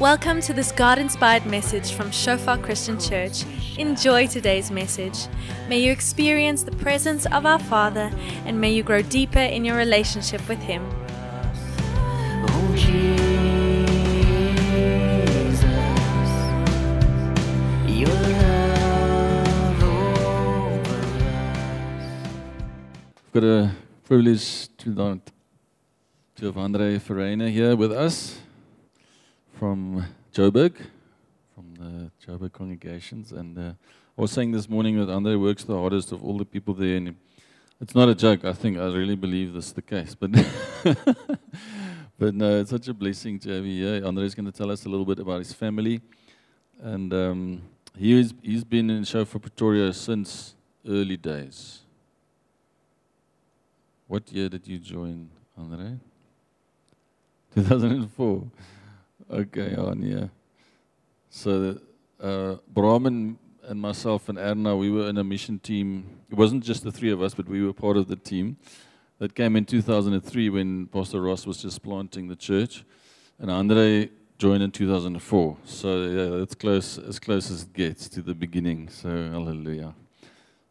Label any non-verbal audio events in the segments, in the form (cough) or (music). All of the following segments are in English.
Welcome to this God inspired message from Shofar Christian Church. Enjoy today's message. May you experience the presence of our Father and may you grow deeper in your relationship with Him. I've got a privilege to, to have Andre Ferreira here with us from Joburg, from the Joburg congregations. And uh, I was saying this morning that Andre works the hardest of all the people there. And it's not a joke. I think I really believe this is the case. But (laughs) but no, it's such a blessing to have you here. Andre is going to tell us a little bit about his family. And um, he is, he's been in Shofar Pretoria since early days. What year did you join, Andre? (laughs) 2004. Okay, on yeah. So, uh, Brahman and myself and Erna, we were in a mission team. It wasn't just the three of us, but we were part of the team that came in 2003 when Pastor Ross was just planting the church, and Andre joined in 2004. So yeah, that's close as close as it gets to the beginning. So hallelujah.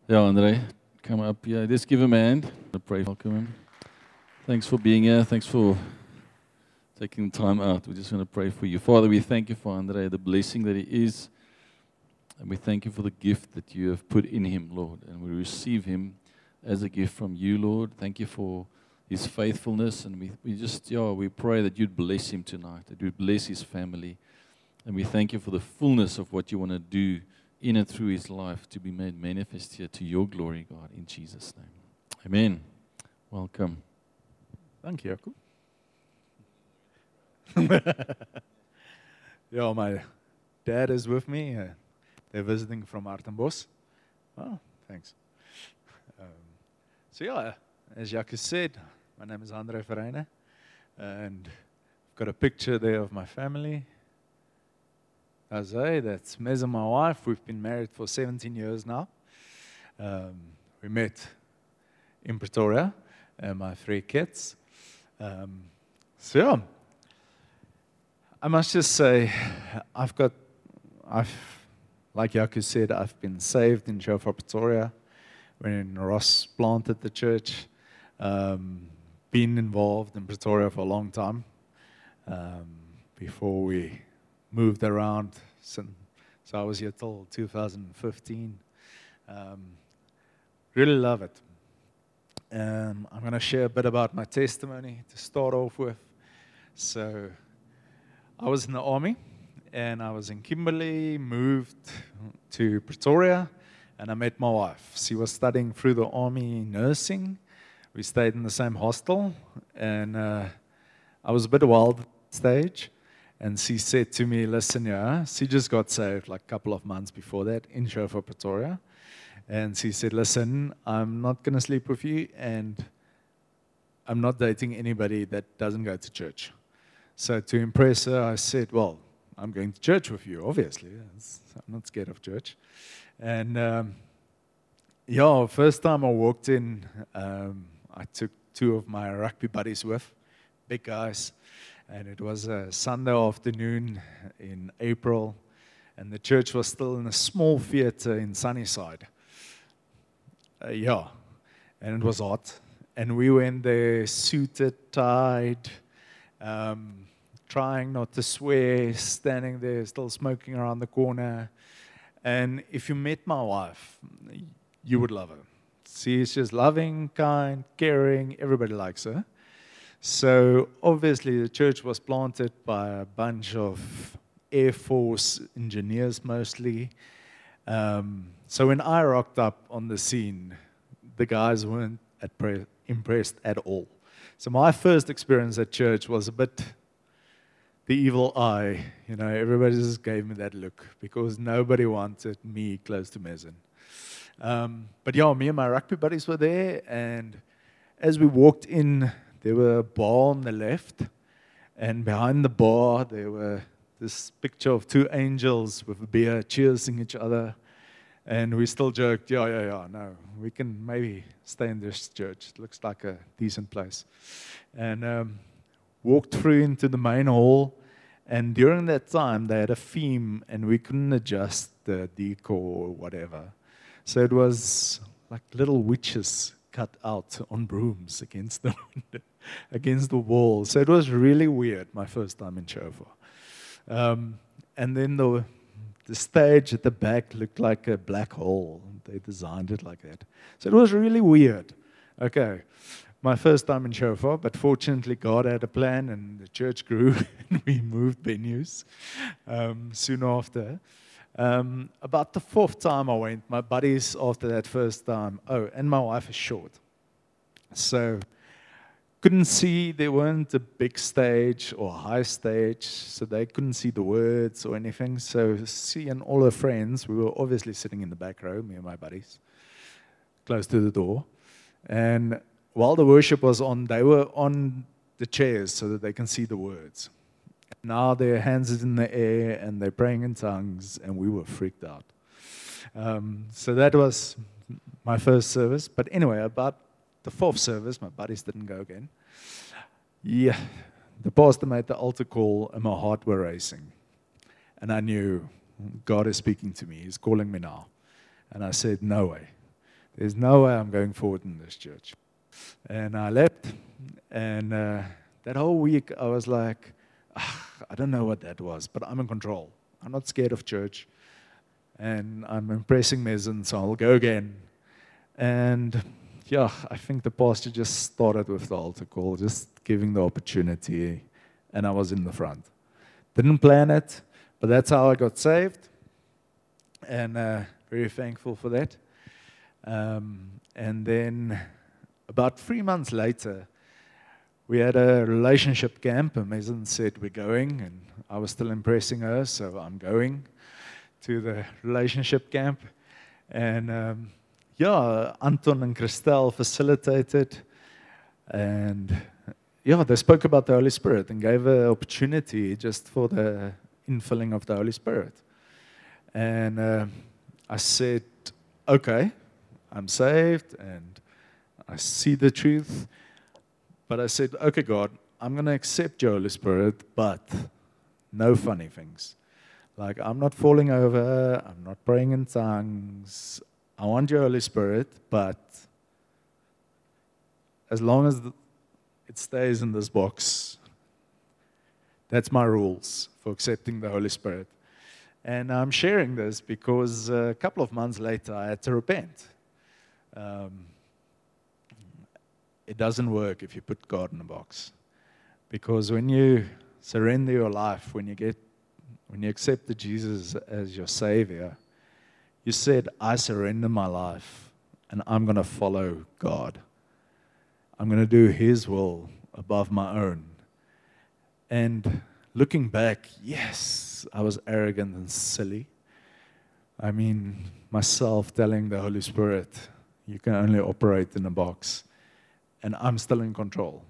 Yeah, Andre, come up here. Just give him a hand. I pray, welcome him. Thanks for being here. Thanks for taking time out. We just want to pray for you. Father, we thank you for Andre, the blessing that he is. And we thank you for the gift that you have put in him, Lord. And we receive him as a gift from you, Lord. Thank you for his faithfulness. And we, we just, yeah, we pray that you'd bless him tonight, that you'd bless his family. And we thank you for the fullness of what you want to do in and through his life to be made manifest here to your glory, God, in Jesus' name. Amen. Welcome. Thank you, Jacob. (laughs) yeah, my dad is with me. Uh, they're visiting from Artenbos. Oh, thanks. Um, so, yeah, as Jaco said, my name is Andre Ferreira, and I've got a picture there of my family. Azay, that's Mez and my wife. We've been married for 17 years now. Um, we met in Pretoria, and my three kids. Um, so, yeah, I must just say, I've got, I've, like Jaco said, I've been saved in Shofar Pretoria when Ross planted the church. Um, been involved in Pretoria for a long time um, before we moved around. So, so I was here till 2015. Um, really love it. Um, I'm going to share a bit about my testimony to start off with. So, I was in the army and I was in Kimberley, moved to Pretoria, and I met my wife. She was studying through the army nursing. We stayed in the same hostel, and uh, I was a bit wild stage. And she said to me, Listen, yeah, she just got saved like a couple of months before that in Shofar, Pretoria. And she said, Listen, I'm not going to sleep with you, and I'm not dating anybody that doesn't go to church. So to impress her, I said, Well, I'm going to church with you, obviously. I'm not scared of church. And um, yeah, first time I walked in, um, I took two of my rugby buddies with, big guys. And it was a Sunday afternoon in April, and the church was still in a small theater in Sunnyside. Uh, yeah, and it was hot. And we went there suited, tied, um, trying not to swear, standing there, still smoking around the corner. And if you met my wife, you would love her. She's just loving, kind, caring. Everybody likes her. So obviously, the church was planted by a bunch of Air Force engineers mostly. Um, so when I rocked up on the scene, the guys weren't at pre- impressed at all. So my first experience at church was a bit the evil eye. You know, everybody just gave me that look because nobody wanted me close to Mezen. Um, but yeah, me and my rugby buddies were there, and as we walked in, there were a bar on the left, and behind the bar there were this picture of two angels with a beer cheersing each other. And we still joked, yeah, yeah, yeah, no, we can maybe stay in this church. It looks like a decent place. And um, walked through into the main hall, And during that time, they had a theme, and we couldn't adjust the decor or whatever. So it was like little witches cut out on brooms against the (laughs) against the wall. So it was really weird. My first time in Shofar. Um, and then the the stage at the back looked like a black hole. They designed it like that. So it was really weird. Okay. My first time in Shofar, but fortunately God had a plan and the church grew (laughs) and we moved venues um, soon after. Um, about the fourth time I went, my buddies after that first time, oh, and my wife is short. So couldn't see, there weren't a big stage or high stage, so they couldn't see the words or anything. So, seeing all her friends, we were obviously sitting in the back row, me and my buddies, close to the door. And while the worship was on, they were on the chairs so that they can see the words. Now their hands is in the air and they're praying in tongues, and we were freaked out. Um, so that was my first service. But anyway, about the fourth service, my buddies didn't go again. Yeah, the pastor made the altar call, and my heart were racing. And I knew God is speaking to me. He's calling me now. And I said, No way. There's no way I'm going forward in this church. And I left. And uh, that whole week, I was like, "Ah, I don't know what that was, but I'm in control. I'm not scared of church. And I'm impressing Mezen, so I'll go again. And yeah, I think the pastor just started with the altar call, just giving the opportunity, and I was in the front. Didn't plan it, but that's how I got saved, and uh, very thankful for that. Um, and then about three months later, we had a relationship camp, and Mason said, We're going, and I was still impressing her, so I'm going to the relationship camp. And um, yeah, Anton and Christelle facilitated. And yeah, they spoke about the Holy Spirit and gave an opportunity just for the infilling of the Holy Spirit. And uh, I said, okay, I'm saved and I see the truth. But I said, okay, God, I'm going to accept your Holy Spirit, but no funny things. Like, I'm not falling over, I'm not praying in tongues, I want your Holy Spirit, but as long as it stays in this box, that's my rules for accepting the Holy Spirit. And I'm sharing this because a couple of months later, I had to repent. Um, it doesn't work if you put God in a box. Because when you surrender your life, when you get when you accept Jesus as your savior, you said, I surrender my life and I'm going to follow God. I'm going to do His will above my own. And looking back, yes, I was arrogant and silly. I mean, myself telling the Holy Spirit, you can only operate in a box, and I'm still in control.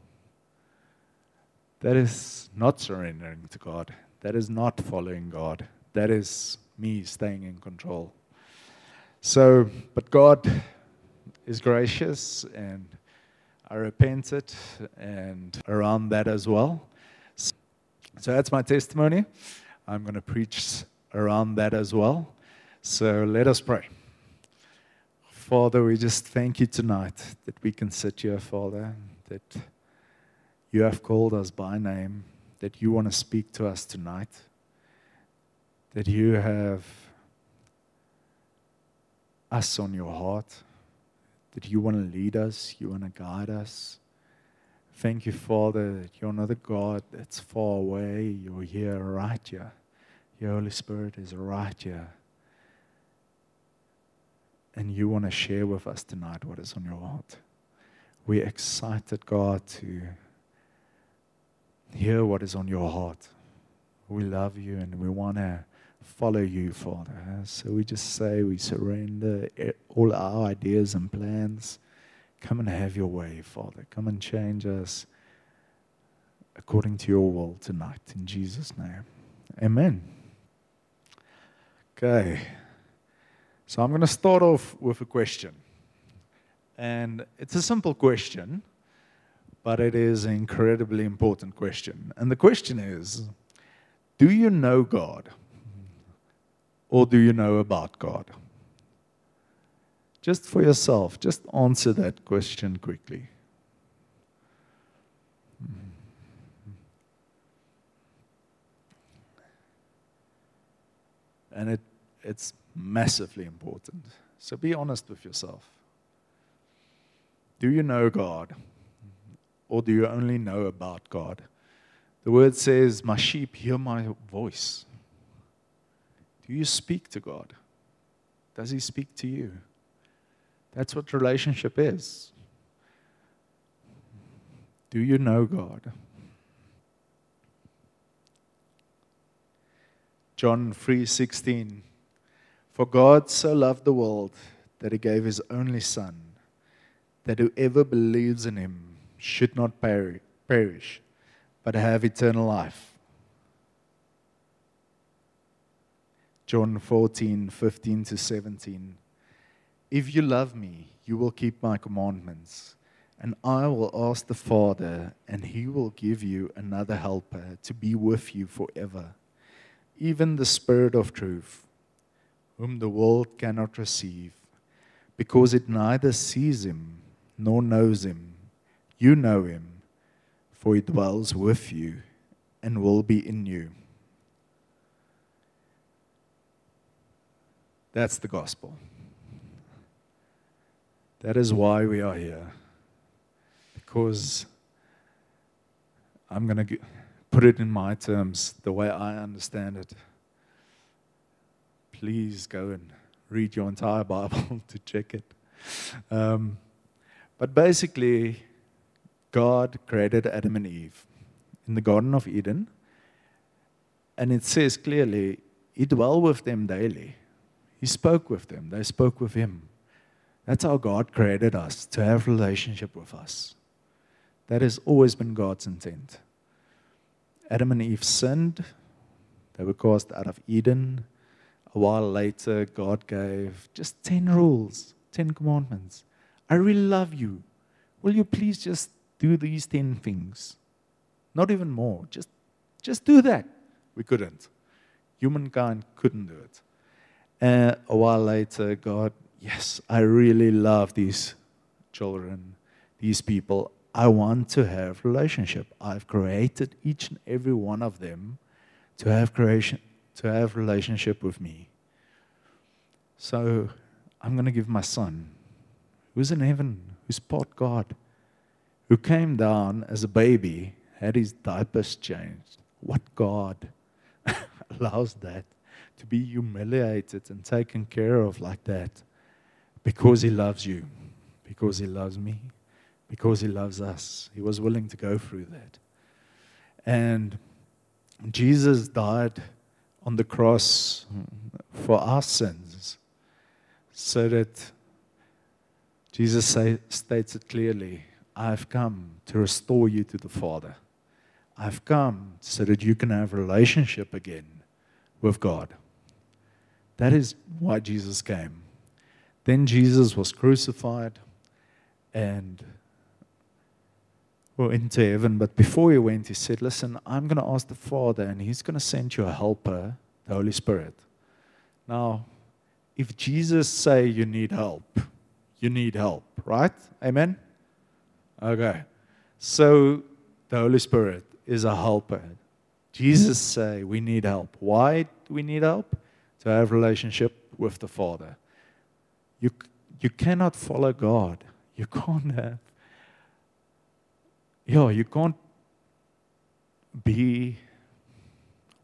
That is not surrendering to God. That is not following God. That is me staying in control. So, but God is gracious, and I repented, and around that as well. So that's my testimony. I'm going to preach around that as well. So let us pray. Father, we just thank you tonight that we can sit here, Father, that you have called us by name, that you want to speak to us tonight, that you have us on your heart, that you want to lead us, you want to guide us. Thank you, Father, that you're not a God that's far away. You're here right here. Your Holy Spirit is right here. And you want to share with us tonight what is on your heart. We're excited, God, to hear what is on your heart. We love you and we want to follow you, Father. So we just say we surrender all our ideas and plans. Come and have your way, Father. Come and change us according to your will tonight. In Jesus' name. Amen. Okay. So I'm going to start off with a question. And it's a simple question, but it is an incredibly important question. And the question is Do you know God? Or do you know about God? Just for yourself, just answer that question quickly. And it, it's massively important. So be honest with yourself. Do you know God? Or do you only know about God? The word says, My sheep hear my voice. Do you speak to God? Does He speak to you? That's what relationship is. Do you know God? John 3:16 For God so loved the world that he gave his only son that whoever believes in him should not perish but have eternal life. John 14, 15 to 17. If you love me, you will keep my commandments, and I will ask the Father, and he will give you another helper to be with you forever, even the Spirit of truth, whom the world cannot receive, because it neither sees him nor knows him. You know him, for he dwells with you and will be in you. That's the gospel. That is why we are here. Because I'm going to put it in my terms, the way I understand it. Please go and read your entire Bible (laughs) to check it. Um, but basically, God created Adam and Eve in the Garden of Eden. And it says clearly, He dwelled with them daily. He spoke with them, they spoke with Him. That's how God created us, to have relationship with us. That has always been God's intent. Adam and Eve sinned. They were cast out of Eden. A while later, God gave just 10 rules, 10 commandments. I really love you. Will you please just do these 10 things? Not even more. Just, just do that. We couldn't. Humankind couldn't do it. Uh, a while later, God, yes, I really love these children, these people. I want to have relationship. I've created each and every one of them to have creation, to have relationship with me. So I'm going to give my son, who's in heaven, who's part God, who came down as a baby, had his diapers changed. What God (laughs) allows that to be humiliated and taken care of like that? Because he loves you, because he loves me, because he loves us. He was willing to go through that. And Jesus died on the cross for our sins so that Jesus say, states it clearly I've come to restore you to the Father. I've come so that you can have a relationship again with God. That is why Jesus came. Then Jesus was crucified and well, into heaven. But before he went, he said, Listen, I'm going to ask the Father, and he's going to send you a helper, the Holy Spirit. Now, if Jesus say you need help, you need help, right? Amen? Okay. So the Holy Spirit is a helper. Jesus say we need help. Why do we need help? To have relationship with the Father. You, you cannot follow God. You can't have, yeah, you can't be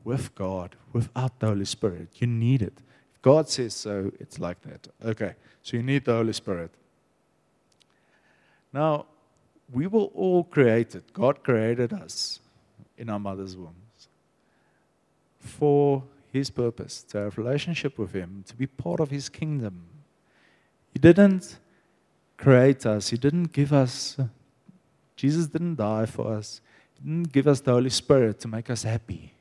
with God without the Holy Spirit. You need it. If God says so, it's like that. Okay, so you need the Holy Spirit. Now, we were all created. God created us in our mother's wombs for His purpose, to have relationship with Him, to be part of His kingdom. He didn't create us. He didn't give us, Jesus didn't die for us. He didn't give us the Holy Spirit to make us happy,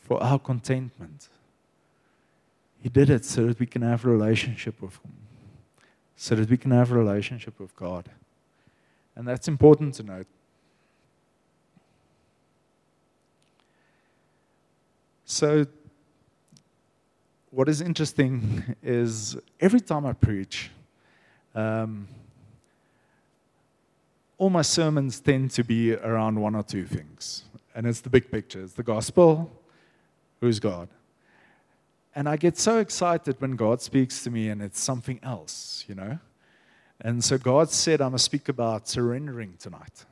for our contentment. He did it so that we can have a relationship with Him, so that we can have a relationship with God. And that's important to note. So, what is interesting (laughs) is every time I preach, um, all my sermons tend to be around one or two things. And it's the big picture it's the gospel, who's God? And I get so excited when God speaks to me and it's something else, you know? And so God said, I'm going to speak about surrendering tonight.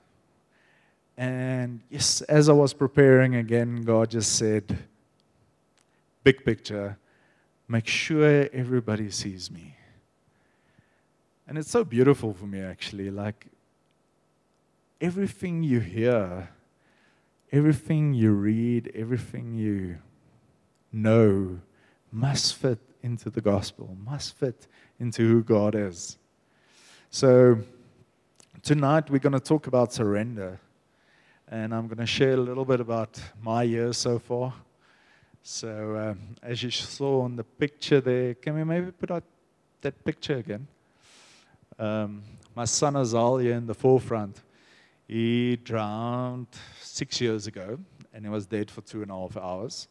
And yes, as I was preparing again, God just said, big picture, make sure everybody sees me. And it's so beautiful for me, actually. Like, everything you hear, everything you read, everything you know must fit into the gospel, must fit into who God is. So, tonight we're going to talk about surrender. And I'm going to share a little bit about my year so far. So, um, as you saw on the picture there, can we maybe put out that picture again? Um, my son Azalia in the forefront. He drowned six years ago and he was dead for two and a half hours.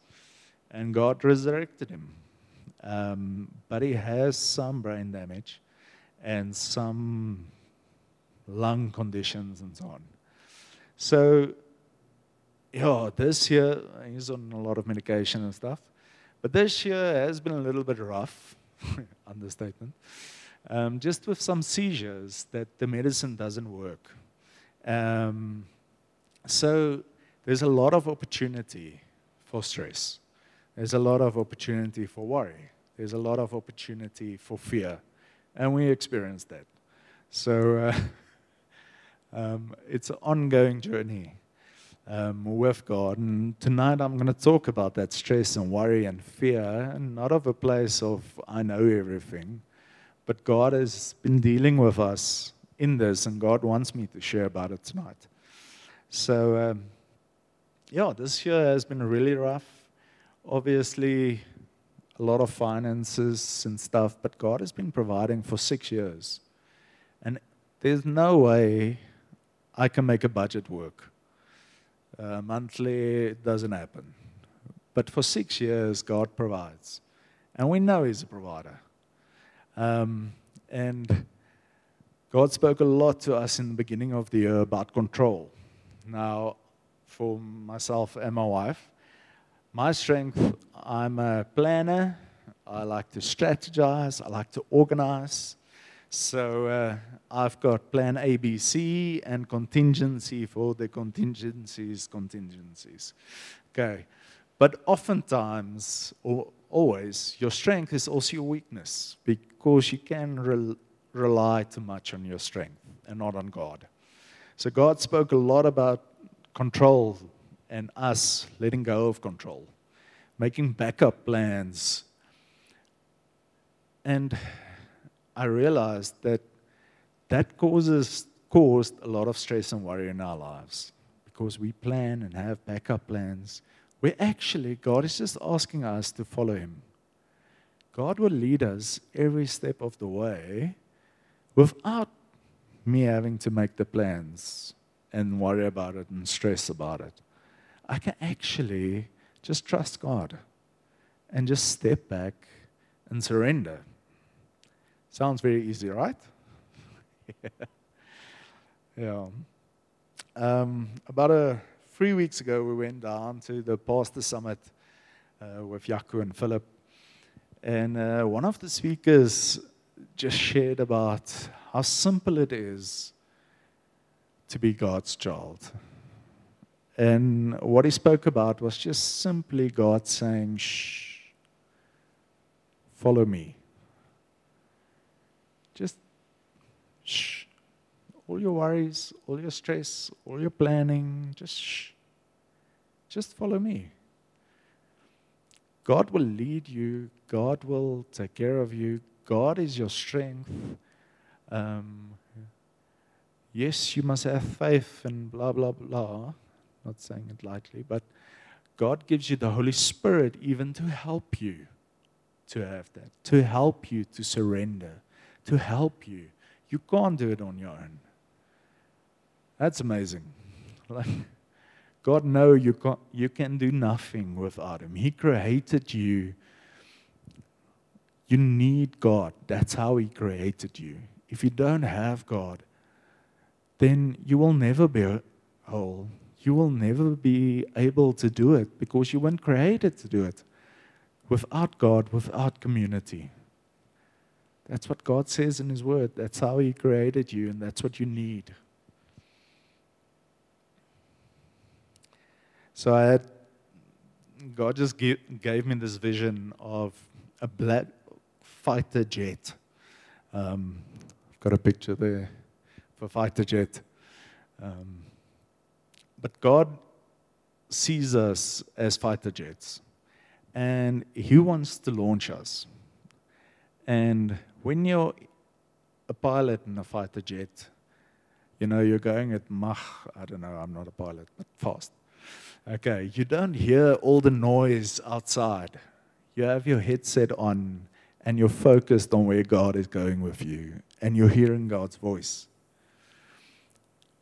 And God resurrected him. Um, but he has some brain damage and some lung conditions and so on. So, yeah, this year, he's on a lot of medication and stuff. But this year has been a little bit rough, (laughs) understatement, um, just with some seizures that the medicine doesn't work. Um, so, there's a lot of opportunity for stress. There's a lot of opportunity for worry. There's a lot of opportunity for fear. And we experience that. So, uh, (laughs) um, it's an ongoing journey um, with God. And tonight I'm going to talk about that stress and worry and fear, and not of a place of I know everything, but God has been dealing with us in this, and God wants me to share about it tonight. So, um, yeah, this year has been really rough. Obviously, a lot of finances and stuff, but God has been providing for six years. And there's no way I can make a budget work. Uh, monthly, it doesn't happen. But for six years, God provides. And we know He's a provider. Um, and God spoke a lot to us in the beginning of the year about control. Now, for myself and my wife, my strength, I'm a planner. I like to strategize. I like to organize. So uh, I've got plan ABC and contingency for the contingencies, contingencies. Okay. But oftentimes, or always, your strength is also your weakness because you can rely too much on your strength and not on God. So God spoke a lot about control and us letting go of control, making backup plans. And I realized that that causes caused a lot of stress and worry in our lives because we plan and have backup plans where actually God is just asking us to follow Him. God will lead us every step of the way without me having to make the plans and worry about it and stress about it. I can actually just trust God and just step back and surrender. Sounds very easy, right? (laughs) yeah. Um, about a, three weeks ago, we went down to the Pastor Summit uh, with Jaco and Philip. And uh, one of the speakers just shared about how simple it is to be God's child. And what he spoke about was just simply God saying, shh, follow me. Just shh. All your worries, all your stress, all your planning, just shh. Just follow me. God will lead you. God will take care of you. God is your strength. Um, yes, you must have faith and blah, blah, blah. Not saying it lightly, but God gives you the Holy Spirit even to help you to have that, to help you to surrender, to help you. You can't do it on your own. That's amazing. (laughs) Like, God know you can you can do nothing without him. He created you. You need God. That's how he created you. If you don't have God, then you will never be whole. You will never be able to do it because you weren't created to do it. Without God, without community. That's what God says in His Word. That's how He created you, and that's what you need. So I had, God just gave, gave me this vision of a black fighter jet. Um, I've got a picture there for fighter jet. Um, but God sees us as fighter jets, and He wants to launch us. And when you're a pilot in a fighter jet, you know, you're going at Mach, I don't know, I'm not a pilot, but fast. Okay, you don't hear all the noise outside. You have your headset on and you're focused on where God is going with you and you're hearing God's voice.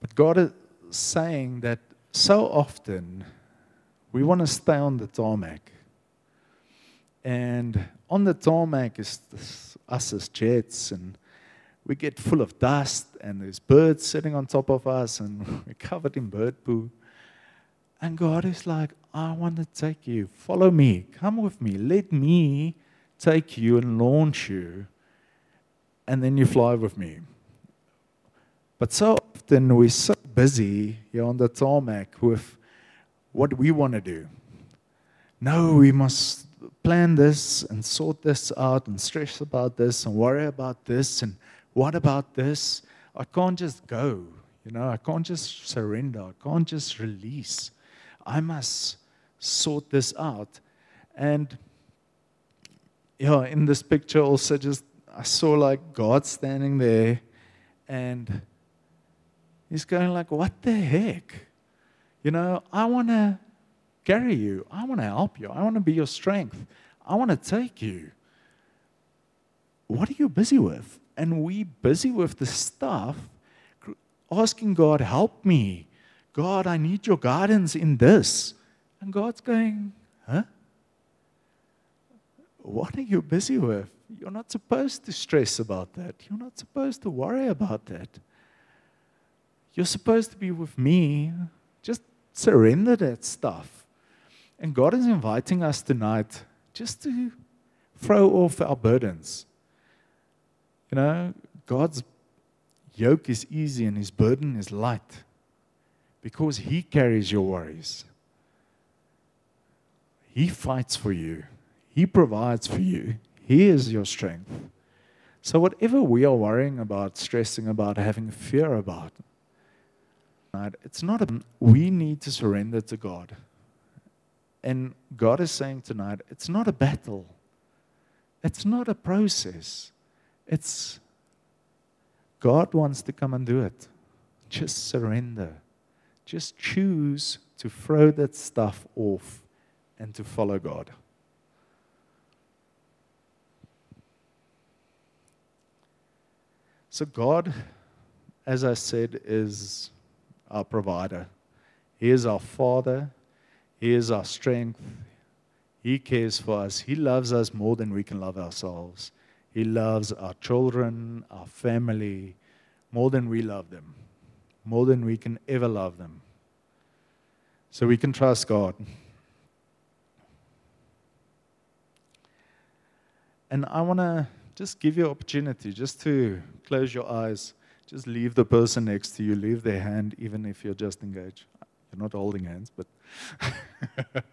But God is saying that so often we want to stay on the tarmac. And on the tarmac is this, us as jets, and we get full of dust, and there's birds sitting on top of us, and (laughs) we're covered in bird poo. And God is like, I want to take you. Follow me. Come with me. Let me take you and launch you. And then you fly with me. But so often we're so busy here on the tarmac with what we want to do. No, we must plan this and sort this out and stress about this and worry about this and what about this? I can't just go. You know, I can't just surrender. I can't just release. I must sort this out. And yeah, in this picture also just I saw like God standing there and he's going like, what the heck? You know, I want to carry you. I want to help you. I want to be your strength. I want to take you. What are you busy with? And we busy with the stuff, asking God, help me. God, I need your guidance in this. And God's going? What are you busy with? You're not supposed to stress about that. You're not supposed to worry about that. You're supposed to be with me. Just surrender that stuff. And God is inviting us tonight just to throw off our burdens. You know, God's yoke is easy and his burden is light because he carries your worries. He fights for you, he provides for you, he is your strength. So, whatever we are worrying about, stressing about, having fear about, it's not a, we need to surrender to God. And God is saying tonight, it's not a battle. It's not a process. It's God wants to come and do it. Just surrender. Just choose to throw that stuff off and to follow God. So, God, as I said, is our provider. He is our Father. He is our strength. He cares for us. He loves us more than we can love ourselves. He loves our children, our family, more than we love them, more than we can ever love them. So we can trust God. And I want to just give your opportunity just to close your eyes. Just leave the person next to you, leave their hand, even if you're just engaged. You're not holding hands, but (laughs)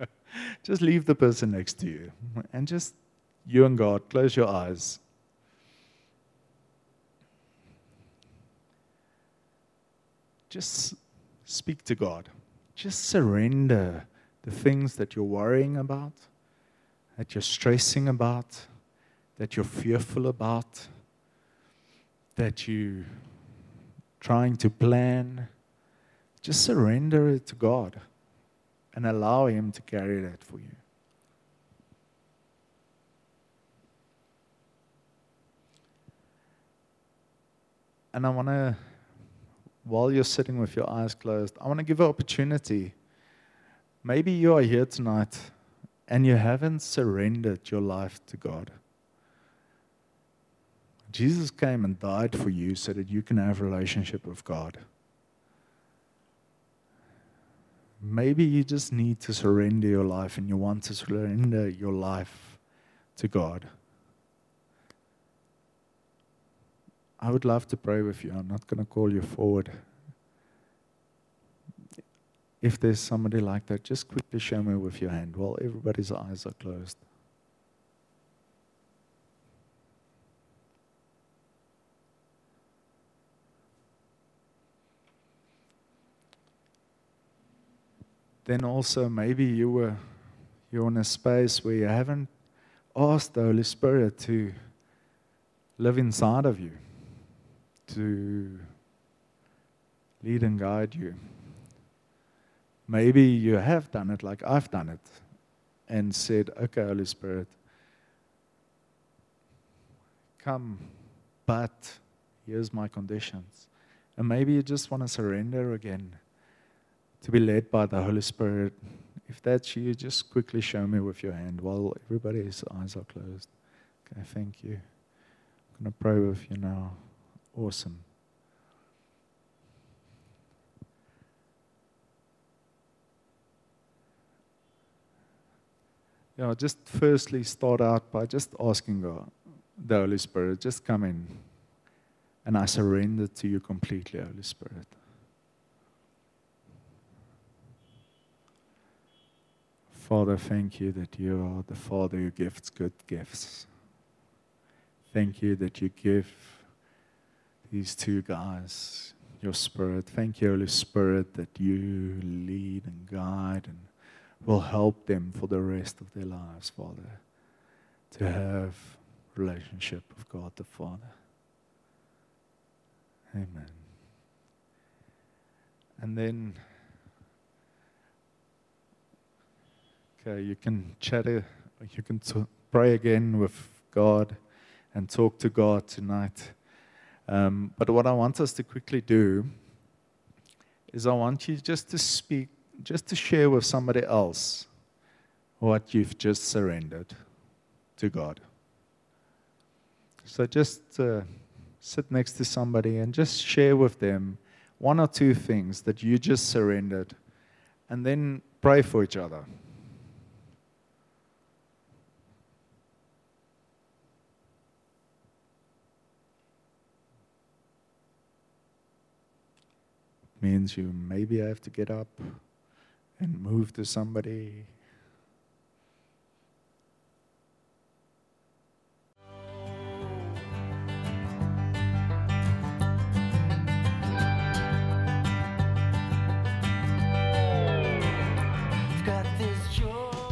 just leave the person next to you. And just you and God, close your eyes. Just speak to God. Just surrender the things that you're worrying about, that you're stressing about, that you're fearful about, that you're trying to plan. Just surrender it to God and allow Him to carry that for you. And I want to, while you're sitting with your eyes closed, I want to give an opportunity Maybe you are here tonight and you haven't surrendered your life to God. Jesus came and died for you so that you can have a relationship with God. Maybe you just need to surrender your life and you want to surrender your life to God. I would love to pray with you. I'm not going to call you forward. If there's somebody like that, just quickly show me with your hand while everybody's eyes are closed. Then also maybe you were you're in a space where you haven't asked the Holy Spirit to live inside of you, to lead and guide you. Maybe you have done it like I've done it and said, Okay, Holy Spirit, come, but here's my conditions. And maybe you just want to surrender again to be led by the Holy Spirit. If that's you, just quickly show me with your hand while everybody's eyes are closed. Okay, thank you. I'm going to pray with you now. Awesome. Yeah, just firstly start out by just asking God, the Holy Spirit, just come in. And I surrender to you completely, Holy Spirit. Father, thank you that you are the Father who gives good gifts. Thank you that you give these two guys your spirit. Thank you, Holy Spirit, that you lead and guide and will help them for the rest of their lives, Father, to have relationship with God the Father. Amen. And then Okay, you can chat, you can pray again with God and talk to God tonight. Um, but what I want us to quickly do is I want you just to speak, just to share with somebody else what you've just surrendered to God. So just uh, sit next to somebody and just share with them one or two things that you just surrendered, and then pray for each other. Means you maybe have to get up and move to somebody.